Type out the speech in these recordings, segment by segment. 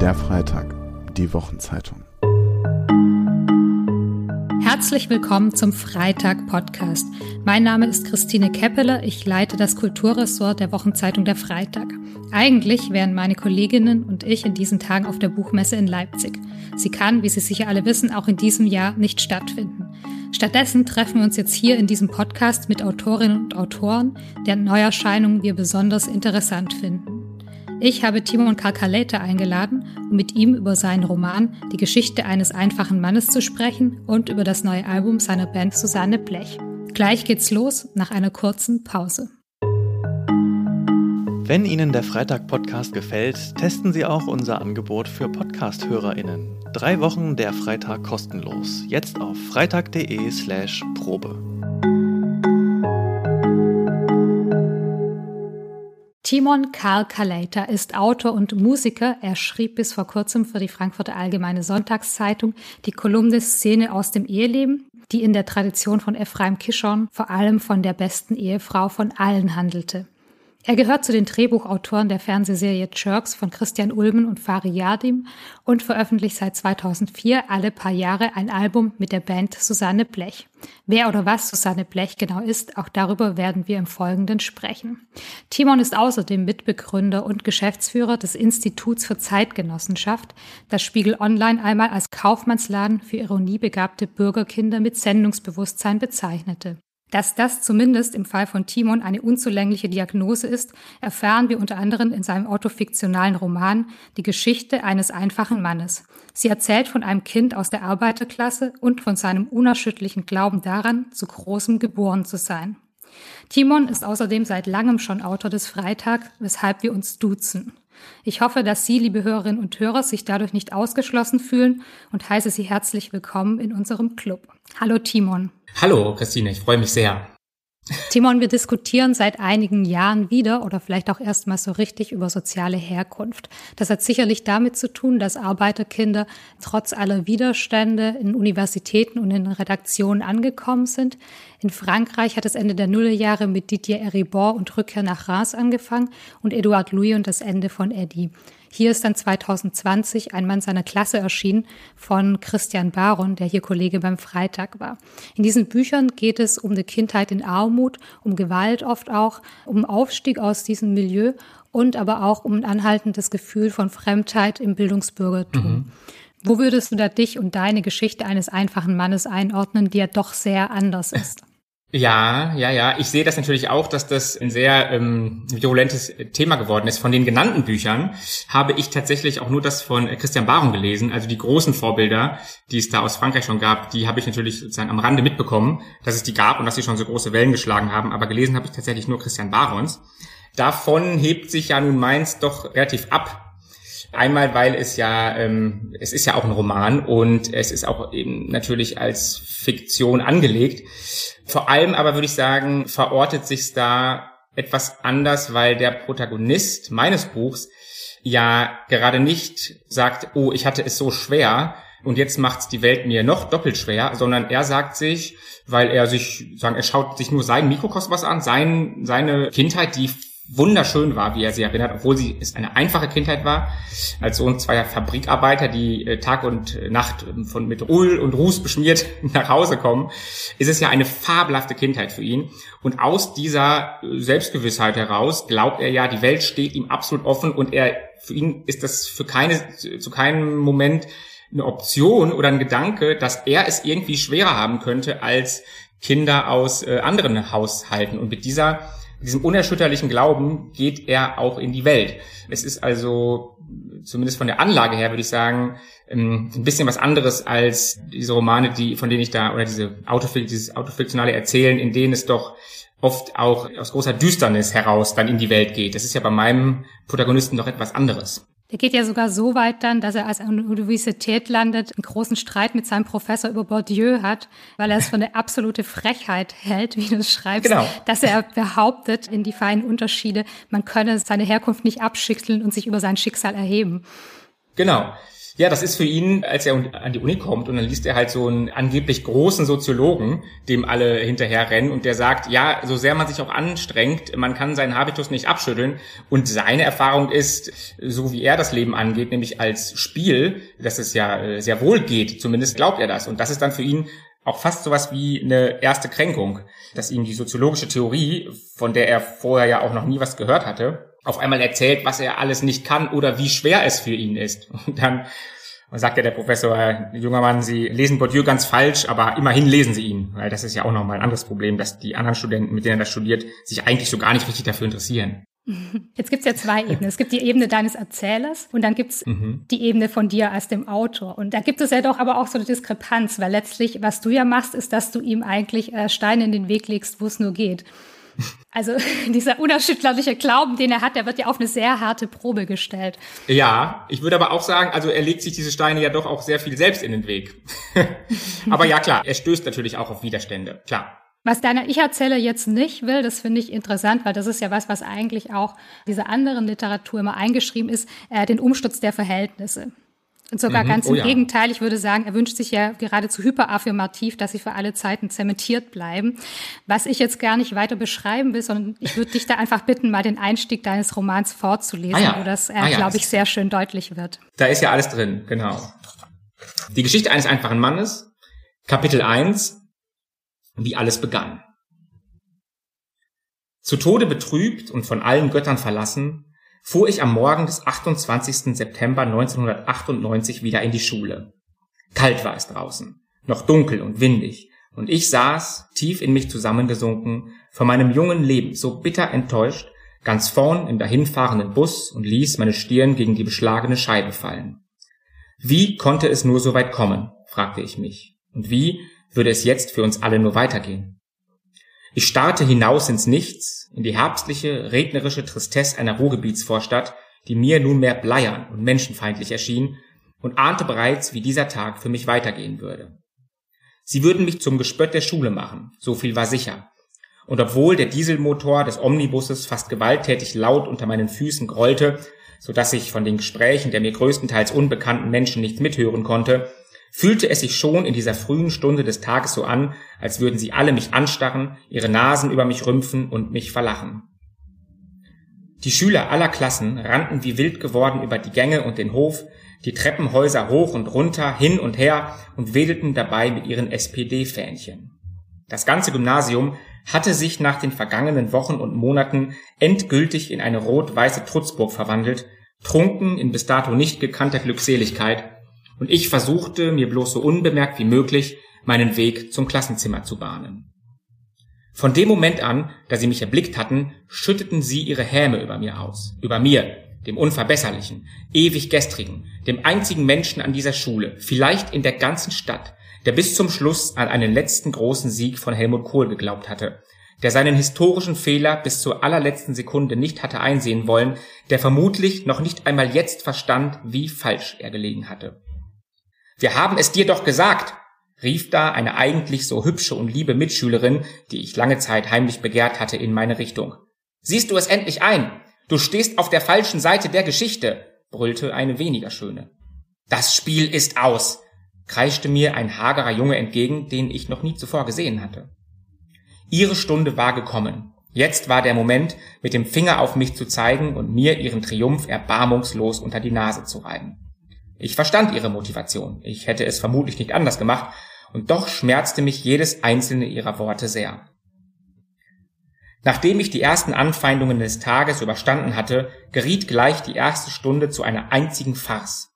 Der Freitag, die Wochenzeitung. Herzlich willkommen zum Freitag-Podcast. Mein Name ist Christine Keppeler. Ich leite das Kulturressort der Wochenzeitung Der Freitag. Eigentlich wären meine Kolleginnen und ich in diesen Tagen auf der Buchmesse in Leipzig. Sie kann, wie Sie sicher alle wissen, auch in diesem Jahr nicht stattfinden. Stattdessen treffen wir uns jetzt hier in diesem Podcast mit Autorinnen und Autoren, deren Neuerscheinungen wir besonders interessant finden. Ich habe Timon Kalkalete eingeladen, um mit ihm über seinen Roman Die Geschichte eines einfachen Mannes zu sprechen und über das neue Album seiner Band Susanne Blech. Gleich geht's los nach einer kurzen Pause. Wenn Ihnen der Freitag-Podcast gefällt, testen Sie auch unser Angebot für Podcast-HörerInnen. Drei Wochen der Freitag kostenlos. Jetzt auf freitag.de/slash Probe. Timon Karl Kaleiter ist Autor und Musiker. Er schrieb bis vor kurzem für die Frankfurter Allgemeine Sonntagszeitung die Kolumne Szene aus dem Eheleben, die in der Tradition von Ephraim Kishon vor allem von der besten Ehefrau von allen handelte. Er gehört zu den Drehbuchautoren der Fernsehserie Jerks von Christian Ulmen und Fari Yadim und veröffentlicht seit 2004 alle paar Jahre ein Album mit der Band Susanne Blech. Wer oder was Susanne Blech genau ist, auch darüber werden wir im Folgenden sprechen. Timon ist außerdem Mitbegründer und Geschäftsführer des Instituts für Zeitgenossenschaft, das Spiegel Online einmal als Kaufmannsladen für ironiebegabte Bürgerkinder mit Sendungsbewusstsein bezeichnete. Dass das zumindest im Fall von Timon eine unzulängliche Diagnose ist, erfahren wir unter anderem in seinem autofiktionalen Roman Die Geschichte eines einfachen Mannes. Sie erzählt von einem Kind aus der Arbeiterklasse und von seinem unerschütterlichen Glauben daran, zu großem geboren zu sein. Timon ist außerdem seit langem schon Autor des Freitag, weshalb wir uns duzen. Ich hoffe, dass Sie, liebe Hörerinnen und Hörer, sich dadurch nicht ausgeschlossen fühlen und heiße Sie herzlich willkommen in unserem Club. Hallo Timon. Hallo Christine, ich freue mich sehr. Timon, wir diskutieren seit einigen Jahren wieder oder vielleicht auch erstmal so richtig über soziale Herkunft. Das hat sicherlich damit zu tun, dass Arbeiterkinder trotz aller Widerstände in Universitäten und in Redaktionen angekommen sind. In Frankreich hat es Ende der Nullerjahre mit Didier Eribor und Rückkehr nach Reims angefangen und Edouard Louis und das Ende von Eddie. Hier ist dann 2020 ein Mann seiner Klasse erschienen von Christian Baron, der hier Kollege beim Freitag war. In diesen Büchern geht es um die Kindheit in Armut, um Gewalt oft auch, um Aufstieg aus diesem Milieu und aber auch um ein anhaltendes Gefühl von Fremdheit im Bildungsbürgertum. Mhm. Wo würdest du da dich und deine Geschichte eines einfachen Mannes einordnen, die ja doch sehr anders ist? Ja, ja, ja. Ich sehe das natürlich auch, dass das ein sehr ähm, virulentes Thema geworden ist. Von den genannten Büchern habe ich tatsächlich auch nur das von Christian Baron gelesen. Also die großen Vorbilder, die es da aus Frankreich schon gab, die habe ich natürlich sozusagen am Rande mitbekommen, dass es die gab und dass sie schon so große Wellen geschlagen haben. Aber gelesen habe ich tatsächlich nur Christian Barons. Davon hebt sich ja nun meins doch relativ ab, Einmal, weil es ja, ähm, es ist ja auch ein Roman und es ist auch eben natürlich als Fiktion angelegt. Vor allem aber würde ich sagen, verortet sich's da etwas anders, weil der Protagonist meines Buchs ja gerade nicht sagt, oh, ich hatte es so schwer und jetzt macht's die Welt mir noch doppelt schwer, sondern er sagt sich, weil er sich, sagen, er schaut sich nur seinen Mikrokosmos an, sein, seine Kindheit, die wunderschön war, wie er sie erinnert, obwohl sie es eine einfache Kindheit war, als Sohn zweier Fabrikarbeiter, die äh, Tag und Nacht ähm, von mit Ull und Ruß beschmiert nach Hause kommen, ist es ja eine fabelhafte Kindheit für ihn. Und aus dieser äh, Selbstgewissheit heraus glaubt er ja, die Welt steht ihm absolut offen und er für ihn ist das für keine zu keinem Moment eine Option oder ein Gedanke, dass er es irgendwie schwerer haben könnte als Kinder aus äh, anderen Haushalten. Und mit dieser diesem unerschütterlichen Glauben geht er auch in die Welt. Es ist also, zumindest von der Anlage her, würde ich sagen, ähm, ein bisschen was anderes als diese Romane, die, von denen ich da, oder diese Autofik dieses autofiktionale Erzählen, in denen es doch oft auch aus großer Düsternis heraus dann in die Welt geht. Das ist ja bei meinem Protagonisten doch etwas anderes. Der geht ja sogar so weit dann, dass er als Universität landet, einen großen Streit mit seinem Professor über Bourdieu hat, weil er es für eine absolute Frechheit hält, wie du es schreibst, genau. dass er behauptet, in die feinen Unterschiede, man könne seine Herkunft nicht abschütteln und sich über sein Schicksal erheben. Genau. Ja, das ist für ihn, als er an die Uni kommt und dann liest er halt so einen angeblich großen Soziologen, dem alle hinterher rennen und der sagt, ja, so sehr man sich auch anstrengt, man kann seinen Habitus nicht abschütteln. Und seine Erfahrung ist, so wie er das Leben angeht, nämlich als Spiel, dass es ja äh, sehr wohl geht, zumindest glaubt er das. Und das ist dann für ihn auch fast sowas wie eine erste Kränkung, dass ihm die soziologische Theorie, von der er vorher ja auch noch nie was gehört hatte, auf einmal erzählt, was er alles nicht kann oder wie schwer es für ihn ist. Und dann sagt ja der Professor, junger Mann, Sie lesen Bourdieu ganz falsch, aber immerhin lesen Sie ihn. Weil das ist ja auch nochmal ein anderes Problem, dass die anderen Studenten, mit denen er das studiert, sich eigentlich so gar nicht richtig dafür interessieren. Jetzt gibt's ja zwei Ebenen. Es gibt die Ebene deines Erzählers und dann gibt's mhm. die Ebene von dir als dem Autor. Und da gibt es ja doch aber auch so eine Diskrepanz, weil letztlich, was du ja machst, ist, dass du ihm eigentlich äh, Steine in den Weg legst, wo es nur geht. Also dieser unerschütterliche Glauben, den er hat, der wird ja auf eine sehr harte Probe gestellt. Ja, ich würde aber auch sagen, also er legt sich diese Steine ja doch auch sehr viel selbst in den Weg. aber ja, klar, er stößt natürlich auch auf Widerstände, klar. Was deiner Ich-Erzähler jetzt nicht will, das finde ich interessant, weil das ist ja was, was eigentlich auch dieser anderen Literatur immer eingeschrieben ist, äh, den Umsturz der Verhältnisse. Und sogar mhm. ganz im oh ja. Gegenteil, ich würde sagen, er wünscht sich ja geradezu hyperaffirmativ, dass sie für alle Zeiten zementiert bleiben. Was ich jetzt gar nicht weiter beschreiben will, sondern ich würde dich da einfach bitten, mal den Einstieg deines Romans vorzulesen, ah ja. wo das, äh, ah ja. glaube ich, sehr schön deutlich wird. Da ist ja alles drin, genau. Die Geschichte eines einfachen Mannes, Kapitel 1, wie alles begann. Zu Tode betrübt und von allen Göttern verlassen, fuhr ich am Morgen des 28. September 1998 wieder in die Schule. Kalt war es draußen, noch dunkel und windig, und ich saß, tief in mich zusammengesunken, von meinem jungen Leben so bitter enttäuscht, ganz vorn im dahinfahrenden Bus und ließ meine Stirn gegen die beschlagene Scheibe fallen. Wie konnte es nur so weit kommen, fragte ich mich, und wie würde es jetzt für uns alle nur weitergehen? Ich starrte hinaus ins Nichts, in die herbstliche, regnerische Tristesse einer Ruhrgebietsvorstadt, die mir nunmehr bleiern und menschenfeindlich erschien, und ahnte bereits, wie dieser Tag für mich weitergehen würde. Sie würden mich zum Gespött der Schule machen, so viel war sicher. Und obwohl der Dieselmotor des Omnibusses fast gewalttätig laut unter meinen Füßen grollte, so dass ich von den Gesprächen der mir größtenteils unbekannten Menschen nichts mithören konnte, fühlte es sich schon in dieser frühen Stunde des Tages so an, als würden sie alle mich anstarren, ihre Nasen über mich rümpfen und mich verlachen. Die Schüler aller Klassen rannten wie wild geworden über die Gänge und den Hof, die Treppenhäuser hoch und runter, hin und her und wedelten dabei mit ihren SPD-Fähnchen. Das ganze Gymnasium hatte sich nach den vergangenen Wochen und Monaten endgültig in eine rot-weiße Trutzburg verwandelt, trunken in bis dato nicht gekannter Glückseligkeit und ich versuchte, mir bloß so unbemerkt wie möglich meinen Weg zum Klassenzimmer zu bahnen. Von dem Moment an, da sie mich erblickt hatten, schütteten sie ihre Häme über mir aus, über mir, dem Unverbesserlichen, ewig Gestrigen, dem einzigen Menschen an dieser Schule, vielleicht in der ganzen Stadt, der bis zum Schluss an einen letzten großen Sieg von Helmut Kohl geglaubt hatte, der seinen historischen Fehler bis zur allerletzten Sekunde nicht hatte einsehen wollen, der vermutlich noch nicht einmal jetzt verstand, wie falsch er gelegen hatte. Wir haben es dir doch gesagt, rief da eine eigentlich so hübsche und liebe Mitschülerin, die ich lange Zeit heimlich begehrt hatte, in meine Richtung. Siehst du es endlich ein? Du stehst auf der falschen Seite der Geschichte, brüllte eine weniger schöne. Das Spiel ist aus, kreischte mir ein hagerer Junge entgegen, den ich noch nie zuvor gesehen hatte. Ihre Stunde war gekommen. Jetzt war der Moment, mit dem Finger auf mich zu zeigen und mir ihren Triumph erbarmungslos unter die Nase zu reiben. Ich verstand ihre Motivation. Ich hätte es vermutlich nicht anders gemacht, und doch schmerzte mich jedes einzelne ihrer Worte sehr. Nachdem ich die ersten Anfeindungen des Tages überstanden hatte, geriet gleich die erste Stunde zu einer einzigen Farce.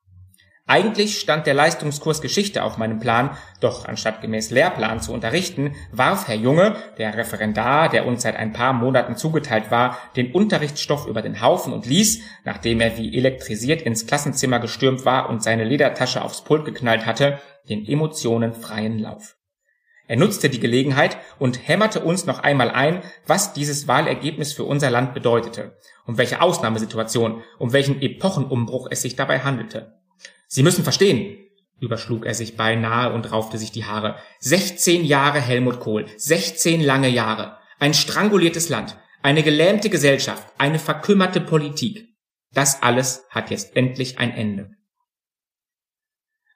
Eigentlich stand der Leistungskurs Geschichte auf meinem Plan, doch anstatt gemäß Lehrplan zu unterrichten, warf Herr Junge, der Referendar, der uns seit ein paar Monaten zugeteilt war, den Unterrichtsstoff über den Haufen und ließ, nachdem er wie elektrisiert ins Klassenzimmer gestürmt war und seine Ledertasche aufs Pult geknallt hatte, den Emotionen freien Lauf. Er nutzte die Gelegenheit und hämmerte uns noch einmal ein, was dieses Wahlergebnis für unser Land bedeutete, um welche Ausnahmesituation, um welchen Epochenumbruch es sich dabei handelte. Sie müssen verstehen, überschlug er sich beinahe und raufte sich die Haare. 16 Jahre Helmut Kohl, 16 lange Jahre, ein stranguliertes Land, eine gelähmte Gesellschaft, eine verkümmerte Politik. Das alles hat jetzt endlich ein Ende.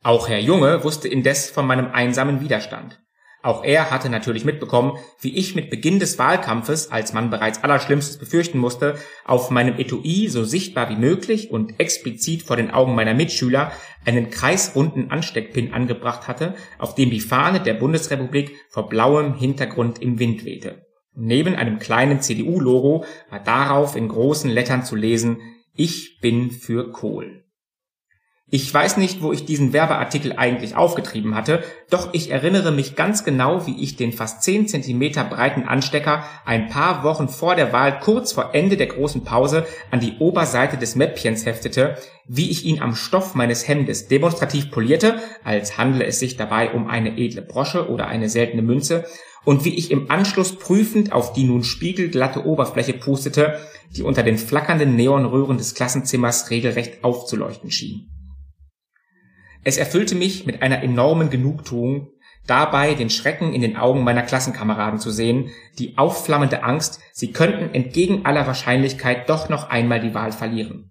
Auch Herr Junge wusste indes von meinem einsamen Widerstand. Auch er hatte natürlich mitbekommen, wie ich mit Beginn des Wahlkampfes, als man bereits Allerschlimmstes befürchten musste, auf meinem Etui so sichtbar wie möglich und explizit vor den Augen meiner Mitschüler einen kreisrunden Ansteckpin angebracht hatte, auf dem die Fahne der Bundesrepublik vor blauem Hintergrund im Wind wehte. Neben einem kleinen CDU-Logo war darauf in großen Lettern zu lesen, ich bin für Kohl. Ich weiß nicht, wo ich diesen Werbeartikel eigentlich aufgetrieben hatte, doch ich erinnere mich ganz genau, wie ich den fast 10 Zentimeter breiten Anstecker ein paar Wochen vor der Wahl kurz vor Ende der großen Pause an die Oberseite des Mäppchens heftete, wie ich ihn am Stoff meines Hemdes demonstrativ polierte, als handle es sich dabei um eine edle Brosche oder eine seltene Münze, und wie ich im Anschluss prüfend auf die nun spiegelglatte Oberfläche pustete, die unter den flackernden Neonröhren des Klassenzimmers regelrecht aufzuleuchten schien. Es erfüllte mich mit einer enormen Genugtuung, dabei den Schrecken in den Augen meiner Klassenkameraden zu sehen, die aufflammende Angst, sie könnten entgegen aller Wahrscheinlichkeit doch noch einmal die Wahl verlieren.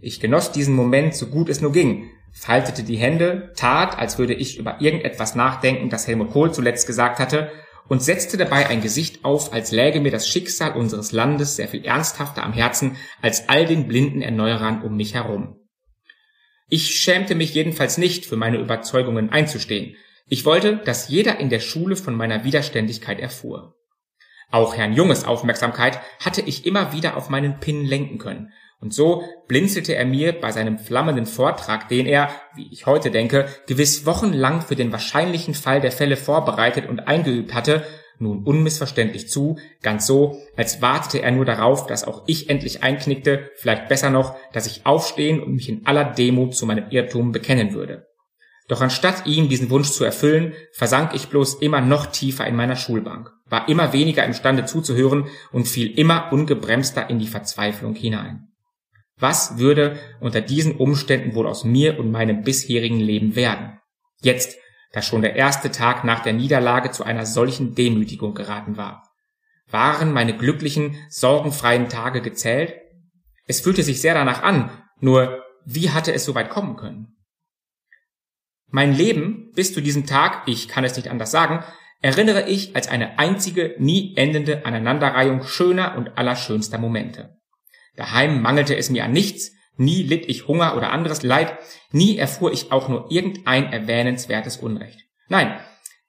Ich genoss diesen Moment so gut es nur ging, faltete die Hände, tat, als würde ich über irgendetwas nachdenken, das Helmut Kohl zuletzt gesagt hatte, und setzte dabei ein Gesicht auf, als läge mir das Schicksal unseres Landes sehr viel ernsthafter am Herzen als all den blinden Erneuerern um mich herum. Ich schämte mich jedenfalls nicht, für meine Überzeugungen einzustehen. Ich wollte, dass jeder in der Schule von meiner Widerständigkeit erfuhr. Auch Herrn Junges Aufmerksamkeit hatte ich immer wieder auf meinen Pin lenken können. Und so blinzelte er mir bei seinem flammenden Vortrag, den er, wie ich heute denke, gewiss wochenlang für den wahrscheinlichen Fall der Fälle vorbereitet und eingeübt hatte, nun unmissverständlich zu, ganz so, als wartete er nur darauf, dass auch ich endlich einknickte, vielleicht besser noch, dass ich aufstehen und mich in aller Demut zu meinem Irrtum bekennen würde. Doch anstatt ihm diesen Wunsch zu erfüllen, versank ich bloß immer noch tiefer in meiner Schulbank, war immer weniger imstande zuzuhören und fiel immer ungebremster in die Verzweiflung hinein. Was würde unter diesen Umständen wohl aus mir und meinem bisherigen Leben werden? Jetzt, da schon der erste Tag nach der Niederlage zu einer solchen Demütigung geraten war. Waren meine glücklichen, sorgenfreien Tage gezählt? Es fühlte sich sehr danach an, nur wie hatte es so weit kommen können? Mein Leben bis zu diesem Tag, ich kann es nicht anders sagen, erinnere ich als eine einzige, nie endende Aneinanderreihung schöner und allerschönster Momente. Daheim mangelte es mir an nichts, Nie litt ich Hunger oder anderes Leid, nie erfuhr ich auch nur irgendein erwähnenswertes Unrecht. Nein,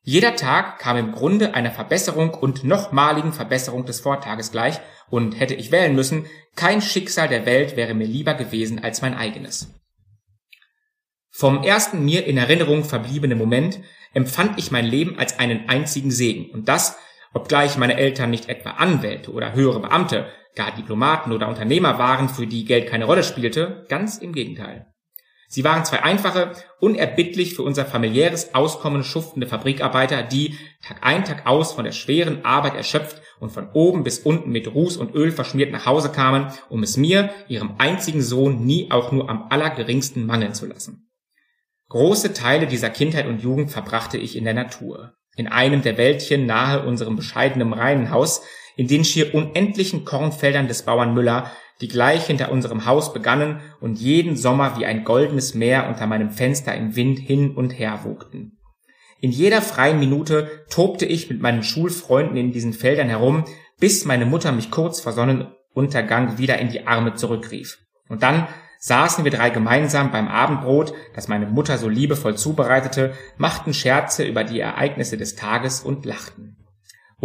jeder Tag kam im Grunde einer Verbesserung und nochmaligen Verbesserung des Vortages gleich, und hätte ich wählen müssen, kein Schicksal der Welt wäre mir lieber gewesen als mein eigenes. Vom ersten mir in Erinnerung verbliebenen Moment empfand ich mein Leben als einen einzigen Segen, und das, obgleich meine Eltern nicht etwa Anwälte oder höhere Beamte, gar Diplomaten oder Unternehmer waren, für die Geld keine Rolle spielte, ganz im Gegenteil. Sie waren zwei einfache, unerbittlich für unser familiäres Auskommen schuftende Fabrikarbeiter, die Tag ein, Tag aus von der schweren Arbeit erschöpft und von oben bis unten mit Ruß und Öl verschmiert nach Hause kamen, um es mir, ihrem einzigen Sohn, nie auch nur am allergeringsten mangeln zu lassen. Große Teile dieser Kindheit und Jugend verbrachte ich in der Natur. In einem der Wäldchen nahe unserem bescheidenen Reihenhaus, in den schier unendlichen Kornfeldern des Bauern Müller, die gleich hinter unserem Haus begannen und jeden Sommer wie ein goldenes Meer unter meinem Fenster im Wind hin und her wogten. In jeder freien Minute tobte ich mit meinen Schulfreunden in diesen Feldern herum, bis meine Mutter mich kurz vor Sonnenuntergang wieder in die Arme zurückrief. Und dann saßen wir drei gemeinsam beim Abendbrot, das meine Mutter so liebevoll zubereitete, machten Scherze über die Ereignisse des Tages und lachten.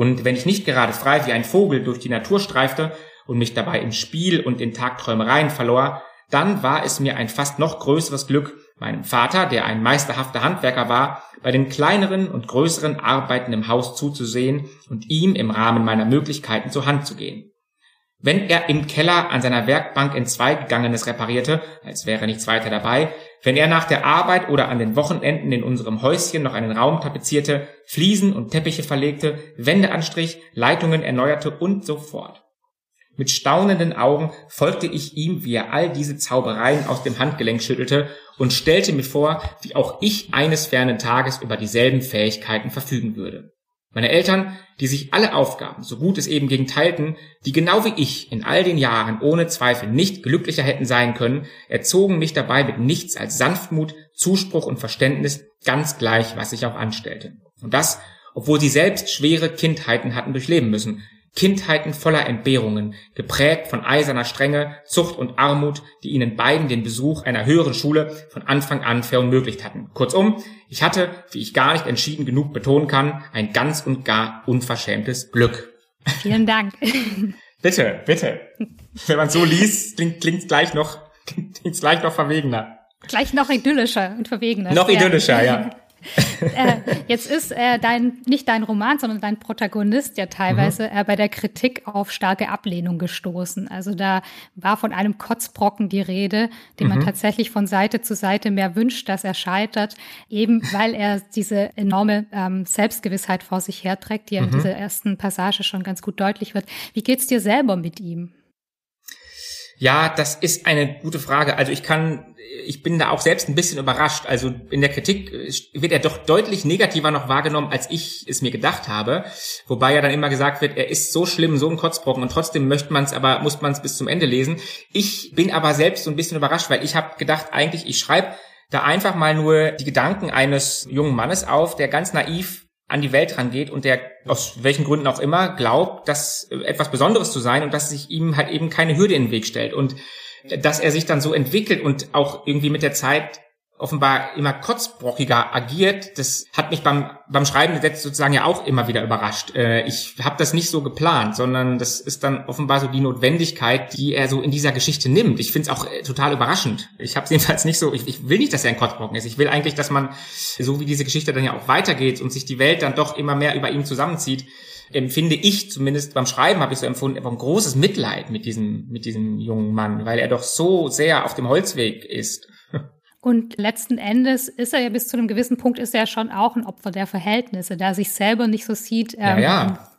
Und wenn ich nicht gerade frei wie ein Vogel durch die Natur streifte und mich dabei in Spiel und in Tagträumereien verlor, dann war es mir ein fast noch größeres Glück, meinem Vater, der ein meisterhafter Handwerker war, bei den kleineren und größeren Arbeiten im Haus zuzusehen und ihm im Rahmen meiner Möglichkeiten zur Hand zu gehen. Wenn er im Keller an seiner Werkbank in zwei Gegangenes reparierte, als wäre nichts weiter dabei, wenn er nach der Arbeit oder an den Wochenenden in unserem Häuschen noch einen Raum tapezierte, Fliesen und Teppiche verlegte, Wände anstrich, Leitungen erneuerte und so fort. Mit staunenden Augen folgte ich ihm, wie er all diese Zaubereien aus dem Handgelenk schüttelte und stellte mir vor, wie auch ich eines fernen Tages über dieselben Fähigkeiten verfügen würde. Meine Eltern, die sich alle Aufgaben, so gut es eben ging, teilten, die genau wie ich in all den Jahren ohne Zweifel nicht glücklicher hätten sein können, erzogen mich dabei mit nichts als Sanftmut, Zuspruch und Verständnis, ganz gleich, was ich auch anstellte. Und das, obwohl sie selbst schwere Kindheiten hatten durchleben müssen, Kindheiten voller Entbehrungen, geprägt von eiserner Strenge, Zucht und Armut, die ihnen beiden den Besuch einer höheren Schule von Anfang an verunmöglicht hatten. Kurzum, ich hatte, wie ich gar nicht entschieden genug betonen kann, ein ganz und gar unverschämtes Glück. Vielen Dank. bitte, bitte. Wenn man so liest, klingt es gleich noch, klingt gleich noch verwegener. Gleich noch idyllischer und verwegener. Noch idyllischer, ja. äh, jetzt ist äh, dein nicht dein Roman, sondern dein Protagonist ja teilweise mhm. äh, bei der Kritik auf starke Ablehnung gestoßen. Also da war von einem Kotzbrocken die Rede, den mhm. man tatsächlich von Seite zu Seite mehr wünscht, dass er scheitert, eben weil er diese enorme ähm, Selbstgewissheit vor sich herträgt, die ja mhm. in dieser ersten Passage schon ganz gut deutlich wird. Wie geht's dir selber mit ihm? Ja, das ist eine gute Frage. Also ich kann, ich bin da auch selbst ein bisschen überrascht. Also in der Kritik wird er doch deutlich negativer noch wahrgenommen, als ich es mir gedacht habe. Wobei ja dann immer gesagt wird, er ist so schlimm, so ein Kotzbrocken und trotzdem möchte man es, aber muss man es bis zum Ende lesen. Ich bin aber selbst so ein bisschen überrascht, weil ich habe gedacht, eigentlich, ich schreibe da einfach mal nur die Gedanken eines jungen Mannes auf, der ganz naiv an die Welt rangeht und der aus welchen Gründen auch immer glaubt, das etwas Besonderes zu sein und dass sich ihm halt eben keine Hürde in den Weg stellt. Und dass er sich dann so entwickelt und auch irgendwie mit der Zeit offenbar immer kotzbrockiger agiert, das hat mich beim, beim Schreiben des Sätze sozusagen ja auch immer wieder überrascht. Äh, ich habe das nicht so geplant, sondern das ist dann offenbar so die Notwendigkeit, die er so in dieser Geschichte nimmt. Ich finde es auch äh, total überraschend. Ich habe jedenfalls nicht so, ich, ich, will nicht, dass er ein Kotzbrocken ist. Ich will eigentlich, dass man, so wie diese Geschichte dann ja auch weitergeht und sich die Welt dann doch immer mehr über ihn zusammenzieht, empfinde ich zumindest beim Schreiben habe ich so empfunden, einfach ein großes Mitleid mit diesem, mit diesem jungen Mann, weil er doch so sehr auf dem Holzweg ist. Und letzten Endes ist er ja bis zu einem gewissen Punkt ist er schon auch ein Opfer der Verhältnisse, da er sich selber nicht so sieht. Ähm, ja, ja.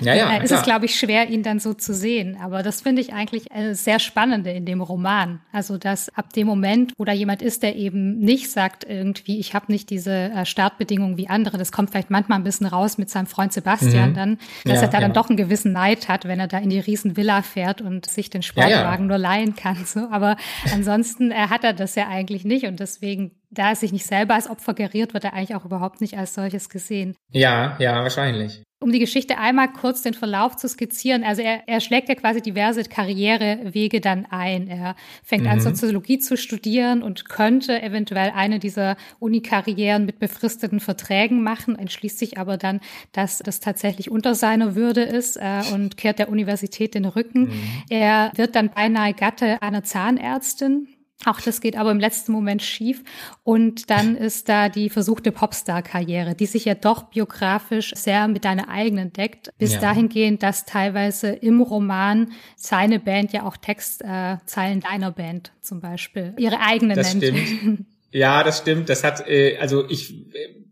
Ja, ja, ist klar. es, glaube ich, schwer, ihn dann so zu sehen. Aber das finde ich eigentlich sehr Spannende in dem Roman. Also, dass ab dem Moment, wo da jemand ist, der eben nicht sagt irgendwie, ich habe nicht diese äh, Startbedingungen wie andere, das kommt vielleicht manchmal ein bisschen raus mit seinem Freund Sebastian mhm. dann, dass ja, er da ja. dann doch einen gewissen Neid hat, wenn er da in die Riesenvilla fährt und sich den Sportwagen nur leihen kann. So. Aber ansonsten äh, hat er das ja eigentlich nicht und deswegen da er sich nicht selber als Opfer geriert, wird er eigentlich auch überhaupt nicht als solches gesehen. Ja, ja, wahrscheinlich um die Geschichte einmal kurz den Verlauf zu skizzieren. Also er, er schlägt ja quasi diverse Karrierewege dann ein. Er fängt mhm. an, Soziologie zu studieren und könnte eventuell eine dieser Unikarrieren mit befristeten Verträgen machen, entschließt sich aber dann, dass das tatsächlich unter seiner Würde ist äh, und kehrt der Universität den Rücken. Mhm. Er wird dann beinahe Gatte einer Zahnärztin auch das geht aber im letzten Moment schief. Und dann ist da die versuchte Popstar-Karriere, die sich ja doch biografisch sehr mit deiner eigenen deckt. Bis ja. dahingehend, dass teilweise im Roman seine Band ja auch Textzeilen äh, deiner Band zum Beispiel ihre eigene das nennt. Stimmt. Ja, das stimmt. Das hat, äh, also ich, äh,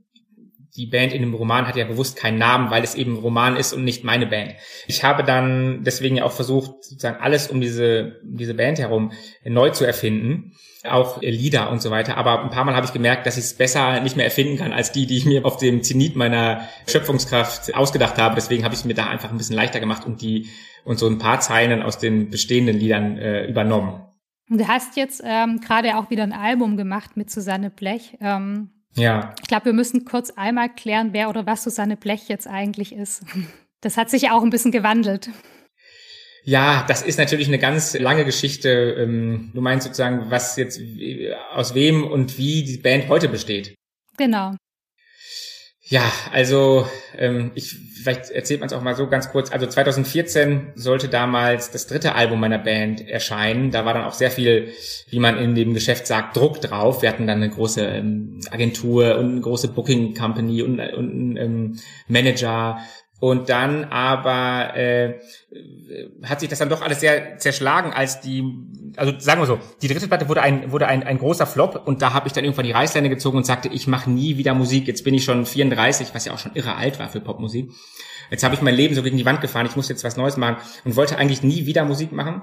die Band in dem Roman hat ja bewusst keinen Namen, weil es eben Roman ist und nicht meine Band. Ich habe dann deswegen ja auch versucht, sozusagen alles um diese, diese Band herum neu zu erfinden. Auch Lieder und so weiter. Aber ein paar Mal habe ich gemerkt, dass ich es besser nicht mehr erfinden kann, als die, die ich mir auf dem Zenit meiner Schöpfungskraft ausgedacht habe. Deswegen habe ich es mir da einfach ein bisschen leichter gemacht und die und so ein paar Zeilen aus den bestehenden Liedern äh, übernommen. Du hast jetzt ähm, gerade auch wieder ein Album gemacht mit Susanne Blech. Ähm ja. Ich glaube, wir müssen kurz einmal klären, wer oder was Susanne Blech jetzt eigentlich ist. Das hat sich ja auch ein bisschen gewandelt. Ja, das ist natürlich eine ganz lange Geschichte. Ähm, du meinst sozusagen, was jetzt aus wem und wie die Band heute besteht. Genau. Ja, also ähm, ich vielleicht erzählt man es auch mal so ganz kurz. Also 2014 sollte damals das dritte Album meiner Band erscheinen. Da war dann auch sehr viel, wie man in dem Geschäft sagt, Druck drauf. Wir hatten dann eine große ähm, Agentur und eine große Booking Company und, und einen ähm, Manager und dann aber äh, hat sich das dann doch alles sehr zerschlagen, als die, also sagen wir so, die dritte Platte wurde ein wurde ein, ein großer Flop und da habe ich dann irgendwann die Reißleine gezogen und sagte, ich mache nie wieder Musik. Jetzt bin ich schon 34, was ja auch schon irre alt war für Popmusik. Jetzt habe ich mein Leben so gegen die Wand gefahren. Ich muss jetzt was Neues machen und wollte eigentlich nie wieder Musik machen.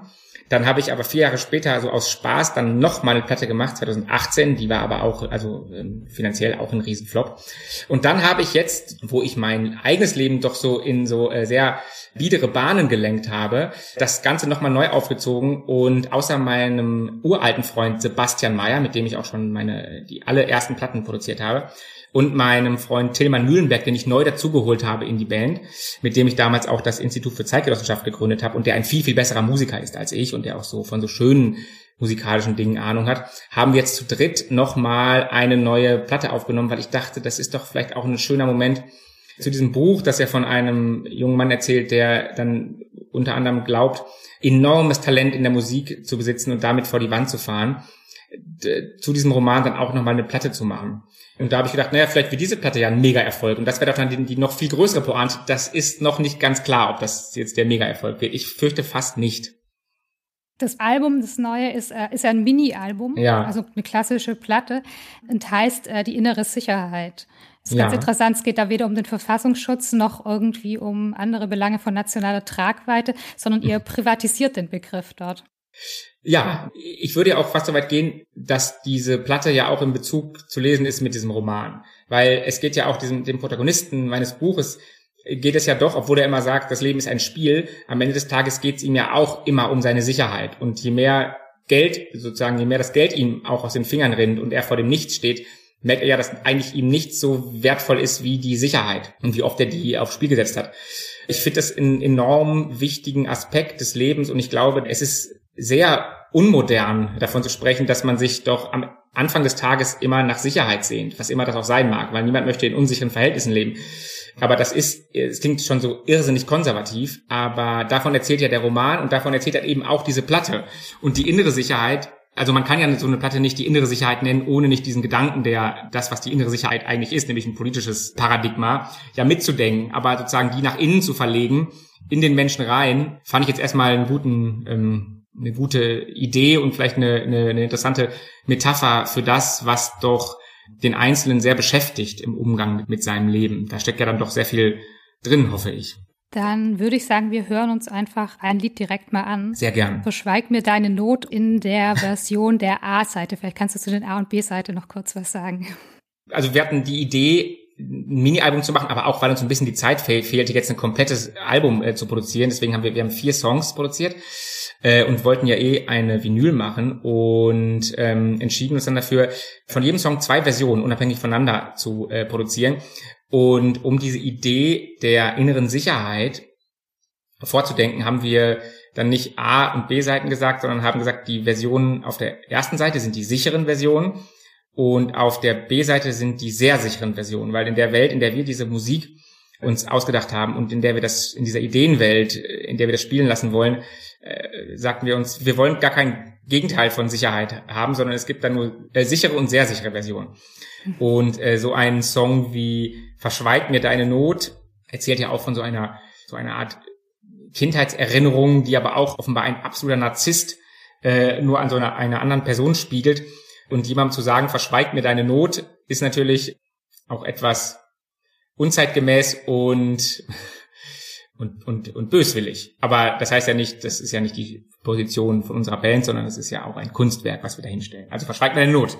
Dann habe ich aber vier Jahre später, also aus Spaß, dann noch mal eine Platte gemacht, 2018. Die war aber auch, also ähm, finanziell auch ein Riesenflop. Und dann habe ich jetzt, wo ich mein eigenes Leben doch so in so äh, sehr biedere Bahnen gelenkt habe, das Ganze nochmal neu aufgezogen und außer meinem uralten Freund Sebastian Mayer, mit dem ich auch schon meine, die alle ersten Platten produziert habe, und meinem Freund Tillmann Mühlenberg, den ich neu dazugeholt habe in die Band, mit dem ich damals auch das Institut für Zeitgenossenschaft gegründet habe und der ein viel, viel besserer Musiker ist als ich und der auch so von so schönen musikalischen Dingen Ahnung hat, haben wir jetzt zu dritt nochmal eine neue Platte aufgenommen, weil ich dachte, das ist doch vielleicht auch ein schöner Moment zu diesem Buch, das er von einem jungen Mann erzählt, der dann unter anderem glaubt, enormes Talent in der Musik zu besitzen und damit vor die Wand zu fahren, zu diesem Roman dann auch nochmal eine Platte zu machen. Und da habe ich gedacht, naja, vielleicht wird diese Platte ja ein Mega-Erfolg. Und das wäre doch dann die, die, noch viel größere Pointe. Das ist noch nicht ganz klar, ob das jetzt der Mega-Erfolg wird. Ich fürchte fast nicht. Das Album, das neue, ist, äh, ist ein Mini-Album, ja. also eine klassische Platte und heißt äh, Die innere Sicherheit. Das ist ja. ganz interessant. Es geht da weder um den Verfassungsschutz noch irgendwie um andere Belange von nationaler Tragweite, sondern ihr privatisiert den Begriff dort. Ja, ich würde ja auch fast so weit gehen, dass diese Platte ja auch in Bezug zu lesen ist mit diesem Roman. Weil es geht ja auch diesem, dem Protagonisten meines Buches, geht es ja doch, obwohl er immer sagt, das Leben ist ein Spiel, am Ende des Tages geht es ihm ja auch immer um seine Sicherheit. Und je mehr Geld, sozusagen, je mehr das Geld ihm auch aus den Fingern rinnt und er vor dem Nichts steht, merkt er ja, dass eigentlich ihm nichts so wertvoll ist wie die Sicherheit und wie oft er die aufs Spiel gesetzt hat. Ich finde das einen enorm wichtigen Aspekt des Lebens und ich glaube, es ist sehr unmodern davon zu sprechen, dass man sich doch am Anfang des Tages immer nach Sicherheit sehnt, was immer das auch sein mag, weil niemand möchte in unsicheren Verhältnissen leben. Aber das ist, es klingt schon so irrsinnig konservativ, aber davon erzählt ja der Roman und davon erzählt er eben auch diese Platte. Und die innere Sicherheit, also man kann ja so eine Platte nicht die innere Sicherheit nennen, ohne nicht diesen Gedanken, der das, was die innere Sicherheit eigentlich ist, nämlich ein politisches Paradigma, ja mitzudenken, aber sozusagen die nach innen zu verlegen, in den Menschen rein, fand ich jetzt erstmal einen guten ähm, eine gute Idee und vielleicht eine, eine, eine interessante Metapher für das, was doch den Einzelnen sehr beschäftigt im Umgang mit seinem Leben. Da steckt ja dann doch sehr viel drin, hoffe ich. Dann würde ich sagen, wir hören uns einfach ein Lied direkt mal an. Sehr gern. Verschweig mir deine Not in der Version der A-Seite. Vielleicht kannst du zu den A- und B-Seite noch kurz was sagen. Also wir hatten die Idee, ein Mini-Album zu machen, aber auch weil uns ein bisschen die Zeit fehlte, jetzt ein komplettes Album äh, zu produzieren. Deswegen haben wir, wir haben vier Songs produziert äh, und wollten ja eh eine Vinyl machen und ähm, entschieden uns dann dafür, von jedem Song zwei Versionen unabhängig voneinander zu äh, produzieren. Und um diese Idee der inneren Sicherheit vorzudenken, haben wir dann nicht A- und B-Seiten gesagt, sondern haben gesagt, die Versionen auf der ersten Seite sind die sicheren Versionen und auf der B-Seite sind die sehr sicheren Versionen, weil in der Welt, in der wir diese Musik uns ausgedacht haben und in der wir das, in dieser Ideenwelt, in der wir das spielen lassen wollen, äh, sagten wir uns, wir wollen gar kein Gegenteil von Sicherheit haben, sondern es gibt dann nur äh, sichere und sehr sichere Versionen. Und äh, so ein Song wie Verschweig mir deine Not erzählt ja auch von so einer, so einer Art Kindheitserinnerung, die aber auch offenbar ein absoluter Narzisst äh, nur an so einer, einer anderen Person spiegelt. Und jemandem zu sagen, verschweig mir deine Not, ist natürlich auch etwas unzeitgemäß und und, und, und böswillig. Aber das heißt ja nicht, das ist ja nicht die Position von unserer Band, sondern es ist ja auch ein Kunstwerk, was wir da hinstellen. Also verschweigt meine Not.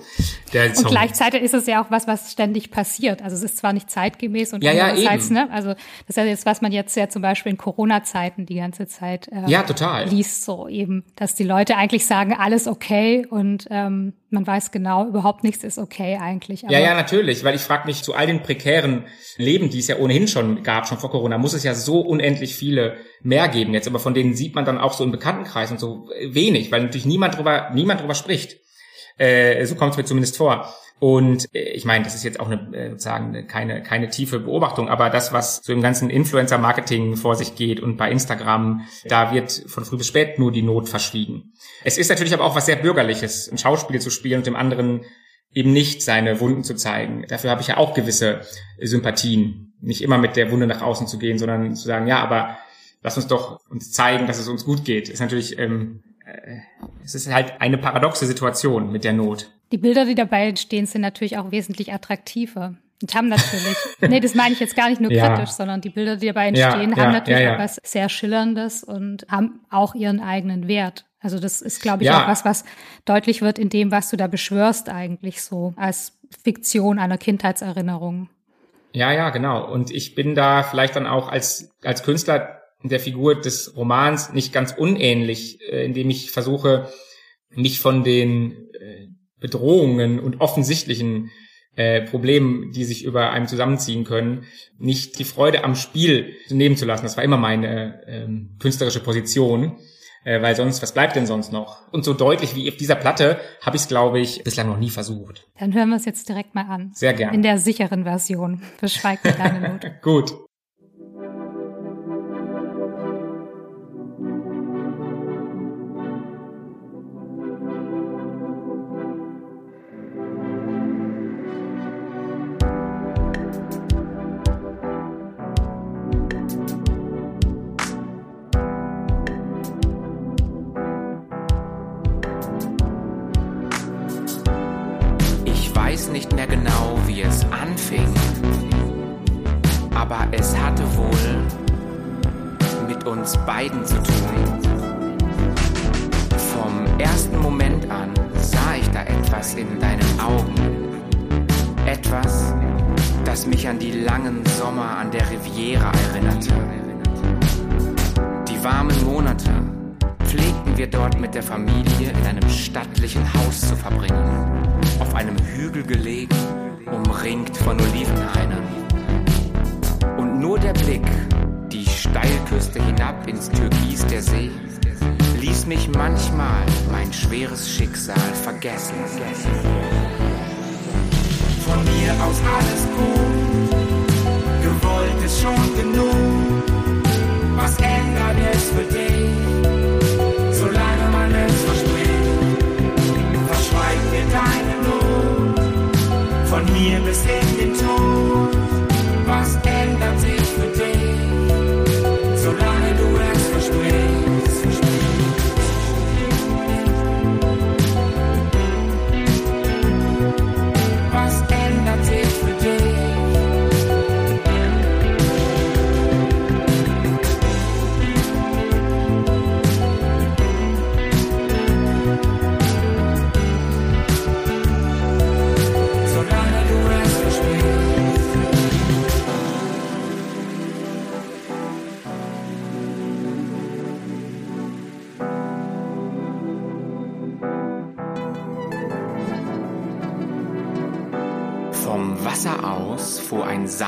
und gleichzeitig ist es ja auch was, was ständig passiert. Also es ist zwar nicht zeitgemäß und ja, ja, eben. ne, also das ist ja jetzt, was man jetzt ja zum Beispiel in Corona-Zeiten die ganze Zeit äh, ja, total. liest, so eben, dass die Leute eigentlich sagen, alles okay und ähm, man weiß genau, überhaupt nichts ist okay eigentlich. Ja, ja, natürlich, weil ich frage mich, zu all den prekären Leben, die es ja ohnehin schon gab, schon vor Corona, muss es ja so unendlich viele mehr geben jetzt, aber von denen sieht man dann auch so im Bekanntenkreis und so wenig, weil natürlich niemand drüber, niemand drüber spricht. Äh, so kommt es mir zumindest vor. Und äh, ich meine, das ist jetzt auch eine, äh, sozusagen keine, keine tiefe Beobachtung, aber das, was so im ganzen Influencer-Marketing vor sich geht und bei Instagram, da wird von früh bis spät nur die Not verschwiegen. Es ist natürlich aber auch was sehr Bürgerliches, ein Schauspiel zu spielen und dem anderen eben nicht seine Wunden zu zeigen. Dafür habe ich ja auch gewisse Sympathien. Nicht immer mit der Wunde nach außen zu gehen, sondern zu sagen, ja, aber lass uns doch uns zeigen, dass es uns gut geht. Ist natürlich, ähm, äh, es ist halt eine paradoxe Situation mit der Not. Die Bilder, die dabei entstehen, sind natürlich auch wesentlich attraktiver. Und haben natürlich, nee, das meine ich jetzt gar nicht nur Ja. kritisch, sondern die Bilder, die dabei entstehen, Ja, haben ja, natürlich auch was sehr Schillerndes und haben auch ihren eigenen Wert. Also das ist, glaube ich, auch was, was deutlich wird in dem, was du da beschwörst eigentlich so als Fiktion einer Kindheitserinnerung. Ja, ja, genau. Und ich bin da vielleicht dann auch als, als Künstler der Figur des Romans nicht ganz unähnlich, äh, indem ich versuche, mich von den äh, Bedrohungen und offensichtlichen äh, Problemen, die sich über einem zusammenziehen können, nicht die Freude am Spiel nehmen zu lassen. Das war immer meine ähm, künstlerische Position. Äh, weil sonst, was bleibt denn sonst noch? Und so deutlich wie auf dieser Platte habe ich es, glaube ich, bislang noch nie versucht. Dann hören wir es jetzt direkt mal an. Sehr gern. In der sicheren Version. Beschweig mir deine Not. Gut. Beiden zu tun. Vom ersten Moment an sah ich da etwas in deinen Augen. Etwas, das mich an die langen Sommer an der Riviera erinnerte. Die warmen Monate pflegten wir dort mit der Familie in einem stattlichen Haus zu verbringen auf einem Hügel gelegen, umringt von Olivenhainen. Und nur der Blick, Steilküste hinab ins Türkis der See, ließ mich manchmal mein schweres Schicksal vergessen. Von mir aus alles gut, gewollt ist schon genug. Was ändert es für dich, solange man es verspricht? Verschweig mir deine Not, von mir bis in den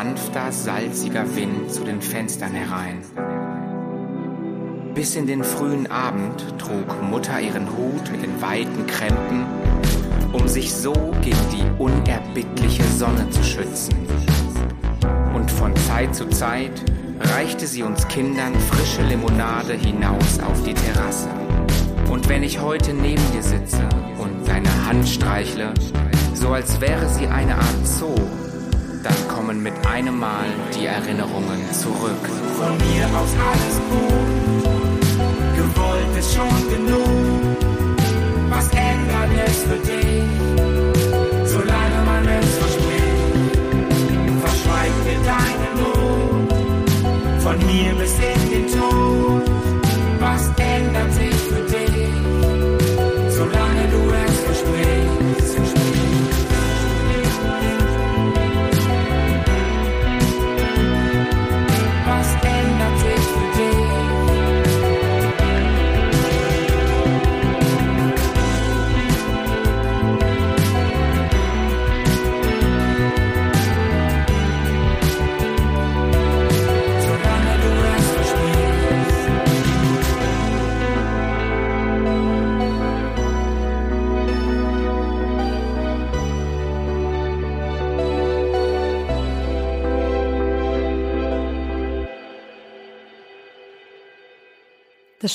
sanfter, salziger Wind zu den Fenstern herein. Bis in den frühen Abend trug Mutter ihren Hut mit den weiten Krempen, um sich so gegen die unerbittliche Sonne zu schützen. Und von Zeit zu Zeit reichte sie uns Kindern frische Limonade hinaus auf die Terrasse. Und wenn ich heute neben dir sitze und deine Hand streichle, so als wäre sie eine Art Zoo, dann kommen mit einem Mal die Erinnerungen zurück. Von mir aus alles gut, gewollt ist schon genug. Was ändert es für dich, solange man es verspricht? Verschweig mir deine Not, von mir bis in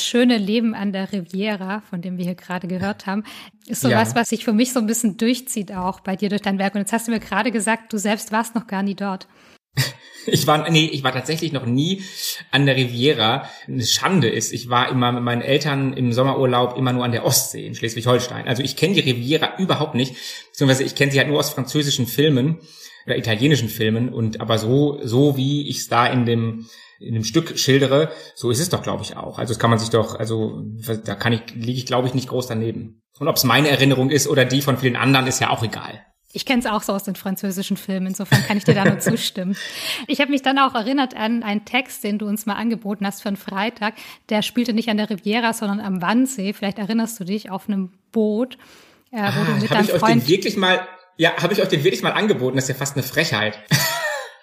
schöne Leben an der Riviera, von dem wir hier gerade gehört haben, ist so Ja. was, was sich für mich so ein bisschen durchzieht auch bei dir durch dein Werk. Und jetzt hast du mir gerade gesagt, du selbst warst noch gar nie dort. Ich war, nee, ich war tatsächlich noch nie an der Riviera. Eine Schande ist, ich war immer mit meinen Eltern im Sommerurlaub immer nur an der Ostsee in Schleswig-Holstein. Also ich kenne die Riviera überhaupt nicht, beziehungsweise ich kenne sie halt nur aus französischen Filmen oder italienischen Filmen und aber so, so wie ich es da in dem in dem Stück schildere, so ist es doch, glaube ich, auch. Also das kann man sich doch, also da kann ich, liege ich, glaube ich, nicht groß daneben. Und ob es meine Erinnerung ist oder die von vielen anderen, ist ja auch egal. Ich kenne es auch so aus den französischen Filmen, insofern kann ich dir da nur zustimmen. Ich habe mich dann auch erinnert an einen Text, den du uns mal angeboten hast für einen Freitag. Der spielte nicht an der Riviera, sondern am Wannsee. Vielleicht erinnerst du dich auf einem Boot, äh, wo ah, du mit deinem ich Freund... Euch den wirklich mal, ja, habe ich euch den wirklich mal angeboten? Das ist ja fast eine Frechheit.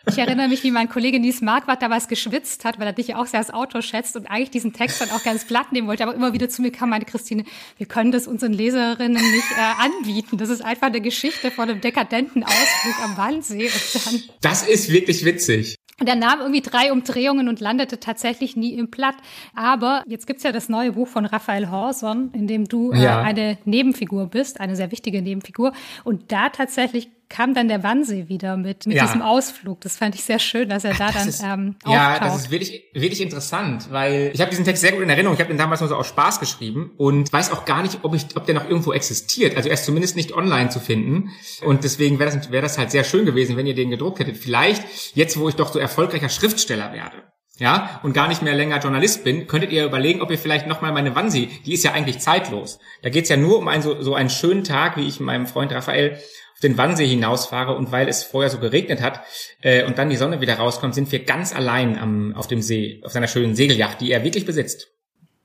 Ich erinnere mich, wie mein Kollege Nies Marquardt damals geschwitzt hat, weil er dich ja auch sehr als Autor schätzt und eigentlich diesen Text dann auch ganz platt nehmen wollte. Aber immer wieder zu mir kam, meine Christine, wir können das unseren Leserinnen nicht äh, anbieten. Das ist einfach eine Geschichte von einem dekadenten Ausflug am Wannsee. Und dann das ist wirklich witzig. Und er nahm irgendwie drei Umdrehungen und landete tatsächlich nie im Platt. Aber jetzt gibt's ja das neue Buch von Raphael Horson, in dem du äh, ja. eine Nebenfigur bist, eine sehr wichtige Nebenfigur. Und da tatsächlich kam dann der Wannsee wieder mit, mit ja. diesem Ausflug. Das fand ich sehr schön, dass er da dann ist, ähm, Ja, das ist wirklich, wirklich interessant, weil ich habe diesen Text sehr gut in Erinnerung. Ich habe den damals nur so aus Spaß geschrieben und weiß auch gar nicht, ob, ich, ob der noch irgendwo existiert. Also er ist zumindest nicht online zu finden. Und deswegen wäre das, wäre das halt sehr schön gewesen, wenn ihr den gedruckt hättet. Vielleicht, jetzt wo ich doch so erfolgreicher Schriftsteller werde, ja, und gar nicht mehr länger Journalist bin, könntet ihr überlegen, ob ihr vielleicht nochmal meine Wansi, die ist ja eigentlich zeitlos. Da geht's ja nur um einen, so, so einen schönen Tag, wie ich meinem Freund Raphael auf den Wannsee hinausfahre und weil es vorher so geregnet hat äh, und dann die Sonne wieder rauskommt, sind wir ganz allein am, auf dem See, auf seiner schönen Segelyacht, die er wirklich besitzt.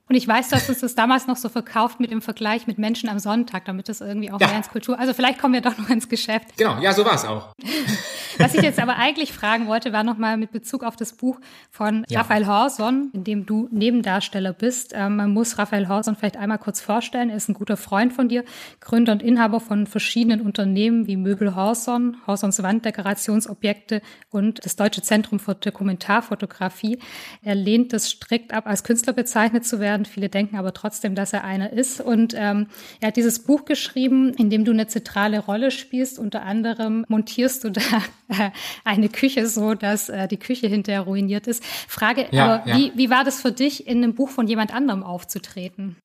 Und ich weiß, dass es das damals noch so verkauft mit dem Vergleich mit Menschen am Sonntag, damit das irgendwie auch ja. mehr ins Kultur. Also vielleicht kommen wir doch noch ins Geschäft. Genau, ja, so war es auch. Was ich jetzt aber eigentlich fragen wollte, war nochmal mit Bezug auf das Buch von ja. Raphael Horson, in dem du Nebendarsteller bist. Ähm, man muss Raphael Horson vielleicht einmal kurz vorstellen. Er ist ein guter Freund von dir, Gründer und Inhaber von verschiedenen Unternehmen wie Möbel Horson, Horsons Wanddekorationsobjekte und das Deutsche Zentrum für Dokumentarfotografie. Er lehnt es strikt ab, als Künstler bezeichnet zu werden werden. Viele denken aber trotzdem, dass er einer ist. Und ähm, er hat dieses Buch geschrieben, in dem du eine zentrale Rolle spielst. Unter anderem montierst du da äh, eine Küche so, dass äh, die Küche hinterher ruiniert ist. Frage, ja, aber ja. Wie, wie war das für dich, in einem Buch von jemand anderem aufzutreten?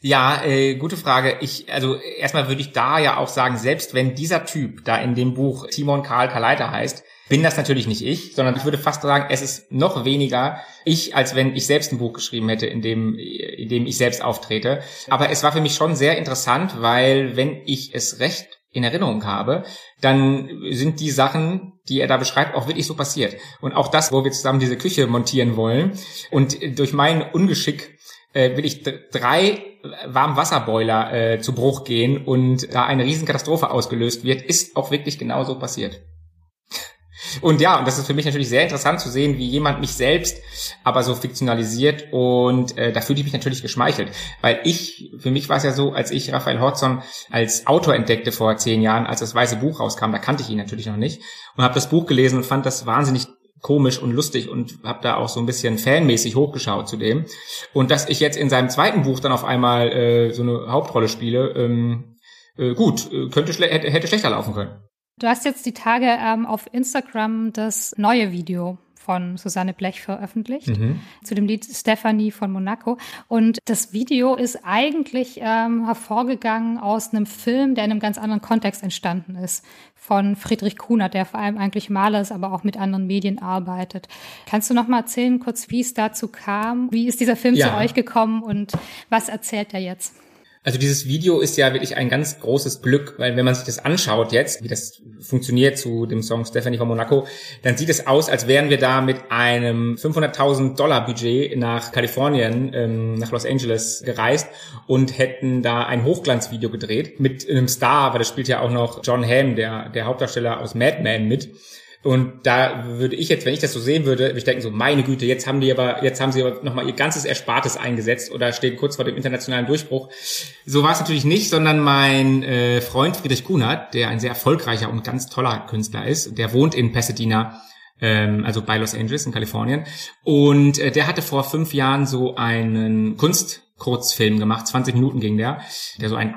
Ja, äh, gute Frage. Ich, also erstmal würde ich da ja auch sagen, selbst wenn dieser Typ da in dem Buch Timon Karl Kaleiter heißt, bin das natürlich nicht ich, sondern ich würde fast sagen, es ist noch weniger ich, als wenn ich selbst ein Buch geschrieben hätte, in dem, in dem ich selbst auftrete. Aber es war für mich schon sehr interessant, weil wenn ich es recht in Erinnerung habe, dann sind die Sachen, die er da beschreibt, auch wirklich so passiert. Und auch das, wo wir zusammen diese Küche montieren wollen und durch mein Ungeschick äh, will ich drei Warmwasserboiler äh, zu Bruch gehen und da eine Riesenkatastrophe ausgelöst wird, ist auch wirklich genauso passiert. Und ja, und das ist für mich natürlich sehr interessant zu sehen, wie jemand mich selbst aber so fiktionalisiert und äh, da fühle ich mich natürlich geschmeichelt. Weil ich, für mich war es ja so, als ich Raphael Hodgson als Autor entdeckte vor zehn Jahren, als das Weiße Buch rauskam, da kannte ich ihn natürlich noch nicht und habe das Buch gelesen und fand das wahnsinnig komisch und lustig und habe da auch so ein bisschen fanmäßig hochgeschaut zu dem. Und dass ich jetzt in seinem zweiten Buch dann auf einmal äh, so eine Hauptrolle spiele, ähm, äh, gut, äh, könnte schle hätte, hätte schlechter laufen können. Du hast jetzt die Tage ähm, auf Instagram das neue Video von Susanne Blech veröffentlicht mhm. zu dem Lied Stephanie von Monaco. Und das Video ist eigentlich ähm, hervorgegangen aus einem Film, der in einem ganz anderen Kontext entstanden ist, von Friedrich Kuhner, der vor allem eigentlich Maler ist, aber auch mit anderen Medien arbeitet. Kannst du noch mal erzählen, kurz, wie es dazu kam? Wie ist dieser Film ja. zu euch gekommen und was erzählt er jetzt? Also dieses Video ist ja wirklich ein ganz großes Glück, weil wenn man sich das anschaut jetzt, wie das funktioniert zu dem Song Stephanie von Monaco, dann sieht es aus, als wären wir da mit einem 500.000 Dollar Budget nach Kalifornien, ähm, nach Los Angeles gereist und hätten da ein Hochglanzvideo gedreht mit einem Star, weil das spielt ja auch noch John Hamm, der, der Hauptdarsteller aus Mad Men mit. Und da würde ich jetzt, wenn ich das so sehen würde, würde ich denken so, meine Güte, jetzt haben die aber, jetzt haben sie aber nochmal ihr ganzes Erspartes eingesetzt oder stehen kurz vor dem internationalen Durchbruch. So war es natürlich nicht, sondern mein äh, Freund Friedrich Kuhnert, der ein sehr erfolgreicher und ganz toller Künstler ist, der wohnt in Pasadena, ähm, also bei Los Angeles in Kalifornien. Und äh, der hatte vor fünf Jahren so einen Kunst Kurzfilm gemacht, 20 Minuten ging der, der so einen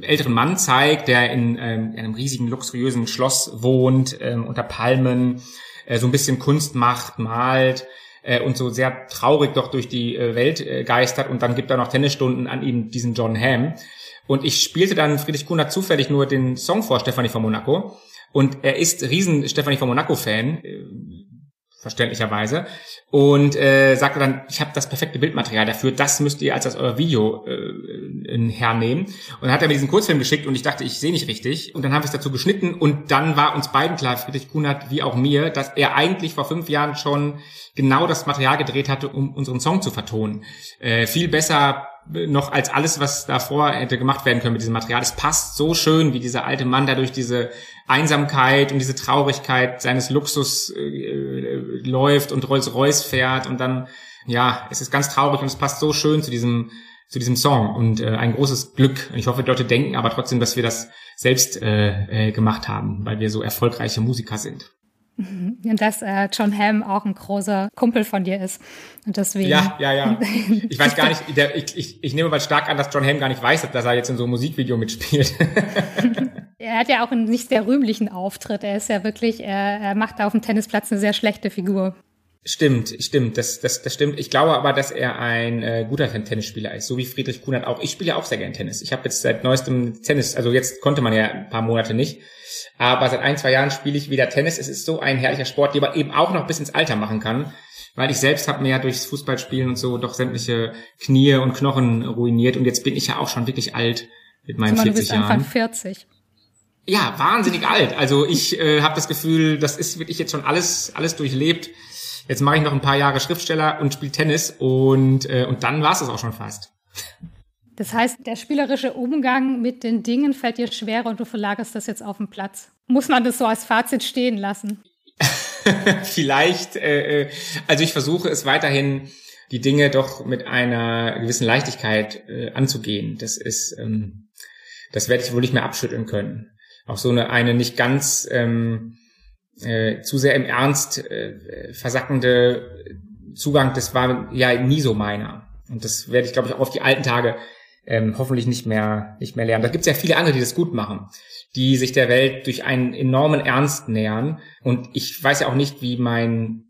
älteren Mann zeigt, der in ähm, einem riesigen, luxuriösen Schloss wohnt, ähm, unter Palmen, äh, so ein bisschen Kunst macht, malt äh, und so sehr traurig doch durch die äh, Welt äh, geistert und dann gibt er noch Tennisstunden an ihm diesen John Hamm. Und ich spielte dann Friedrich Kunert zufällig nur den Song vor Stefanie von Monaco. Und er ist riesen Stefanie von Monaco-Fan, äh, verständlicherweise. Und äh, sagte dann, ich habe das perfekte Bildmaterial dafür, das müsst ihr als das euer Video äh, hernehmen. Und dann hat er mir diesen Kurzfilm geschickt und ich dachte, ich sehe nicht richtig. Und dann haben wir es dazu geschnitten und dann war uns beiden klar, Friedrich Kunert wie auch mir, dass er eigentlich vor fünf Jahren schon genau das Material gedreht hatte, um unseren Song zu vertonen. Äh, viel besser noch als alles, was davor hätte gemacht werden können mit diesem Material. Es passt so schön, wie dieser alte Mann da durch diese Einsamkeit und diese Traurigkeit seines Luxus äh, äh, läuft und Rolls-Royce fährt und dann, ja, es ist ganz traurig und es passt so schön zu diesem zu diesem Song und äh, ein großes Glück. Ich hoffe, die Leute denken aber trotzdem, dass wir das selbst äh, äh, gemacht haben, weil wir so erfolgreiche Musiker sind. Mhm. Und dass äh, John Hamm auch ein großer Kumpel von dir ist. Und deswegen. Ja, ja, ja. Ich weiß gar nicht, der, ich, ich, ich nehme mal stark an, dass John Hamm gar nicht weiß, dass er jetzt in so einem Musikvideo mitspielt. er hat ja auch einen nicht sehr rühmlichen Auftritt. Er ist ja wirklich, er, er macht da auf dem Tennisplatz eine sehr schlechte Figur. Stimmt, stimmt, das, das, das stimmt. Ich glaube aber, dass er ein äh, guter Tennisspieler ist, so wie Friedrich Kunert auch. Ich spiele ja auch sehr gern Tennis. Ich habe jetzt seit neuestem Tennis, also jetzt konnte man ja ein paar Monate nicht, aber seit ein, zwei Jahren spiele ich wieder Tennis. Es ist so ein herrlicher Sport, den man eben auch noch bis ins Alter machen kann, weil ich selbst habe mir ja durchs Fußballspielen und so doch sämtliche Knie und Knochen ruiniert und jetzt bin ich ja auch schon wirklich alt mit meinen also 40 du bist Jahren. Anfang 40 ja, wahnsinnig alt. Also ich äh, habe das Gefühl, das ist wirklich jetzt schon alles, alles durchlebt. Jetzt mache ich noch ein paar Jahre Schriftsteller und spiele Tennis und, äh, und dann war es auch schon fast. Das heißt, der spielerische Umgang mit den Dingen fällt dir schwerer und du verlagerst das jetzt auf den Platz. Muss man das so als Fazit stehen lassen? Vielleicht, äh, äh, also ich versuche es weiterhin, die Dinge doch mit einer gewissen Leichtigkeit äh, anzugehen. Das ist, ähm, das werde ich wohl nicht mehr abschütteln können. Auch so eine, eine nicht ganz ähm, äh, zu sehr im Ernst äh, versackende Zugang, das war ja nie so meiner. Und das werde ich, glaube ich, auch auf die alten Tage ähm, hoffentlich nicht mehr, nicht mehr lernen. Da gibt es ja viele andere, die das gut machen, die sich der Welt durch einen enormen Ernst nähern. Und ich weiß ja auch nicht, wie mein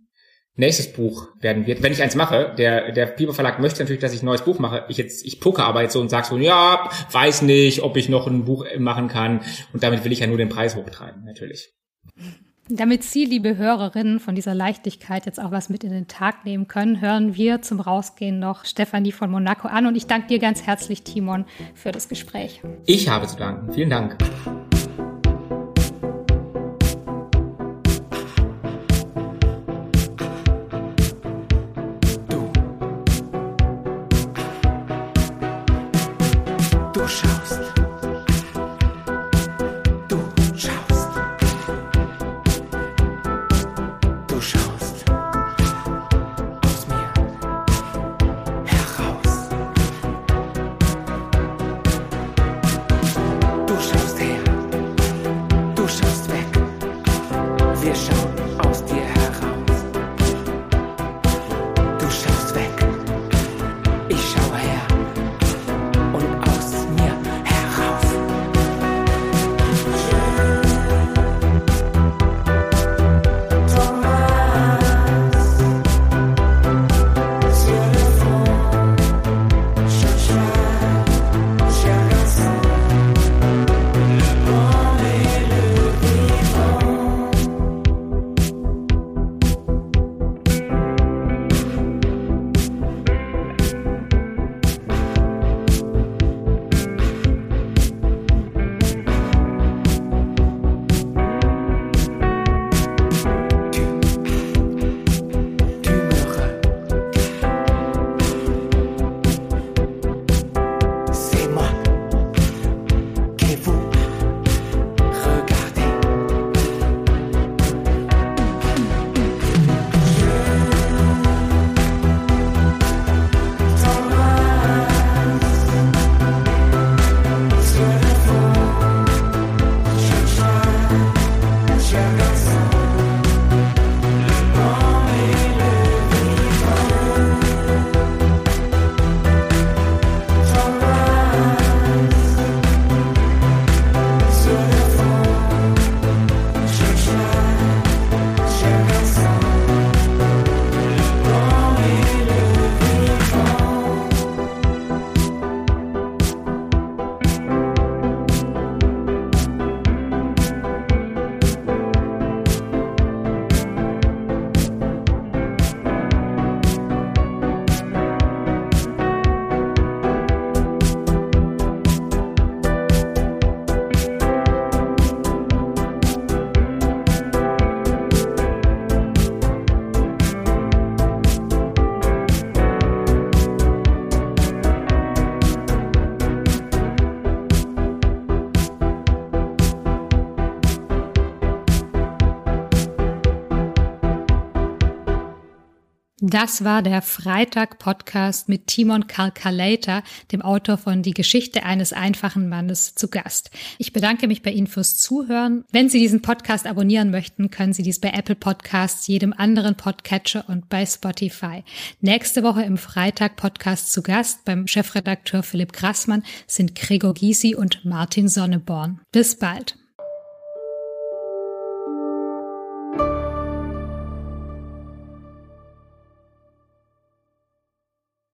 nächstes Buch werden wird, wenn ich eins mache. Der, der Piper Verlag möchte natürlich, dass ich ein neues Buch mache. Ich jetzt, ich poker aber jetzt so und sag so, ja, weiß nicht, ob ich noch ein Buch machen kann. Und damit will ich ja nur den Preis hochtreiben, natürlich. Damit Sie, liebe Hörerinnen, von dieser Leichtigkeit jetzt auch was mit in den Tag nehmen können, hören wir zum Rausgehen noch Stefanie von Monaco an. Und ich danke dir ganz herzlich, Timon, für das Gespräch. Ich habe zu danken. Vielen Dank. Das war der Freitag-Podcast mit Timon Kalkalator, dem Autor von Die Geschichte eines einfachen Mannes, zu Gast. Ich bedanke mich bei Ihnen fürs Zuhören. Wenn Sie diesen Podcast abonnieren möchten, können Sie dies bei Apple Podcasts, jedem anderen Podcatcher und bei Spotify. Nächste Woche im Freitag-Podcast zu Gast beim Chefredakteur Philipp Grassmann sind Gregor Gysi und Martin Sonneborn. Bis bald.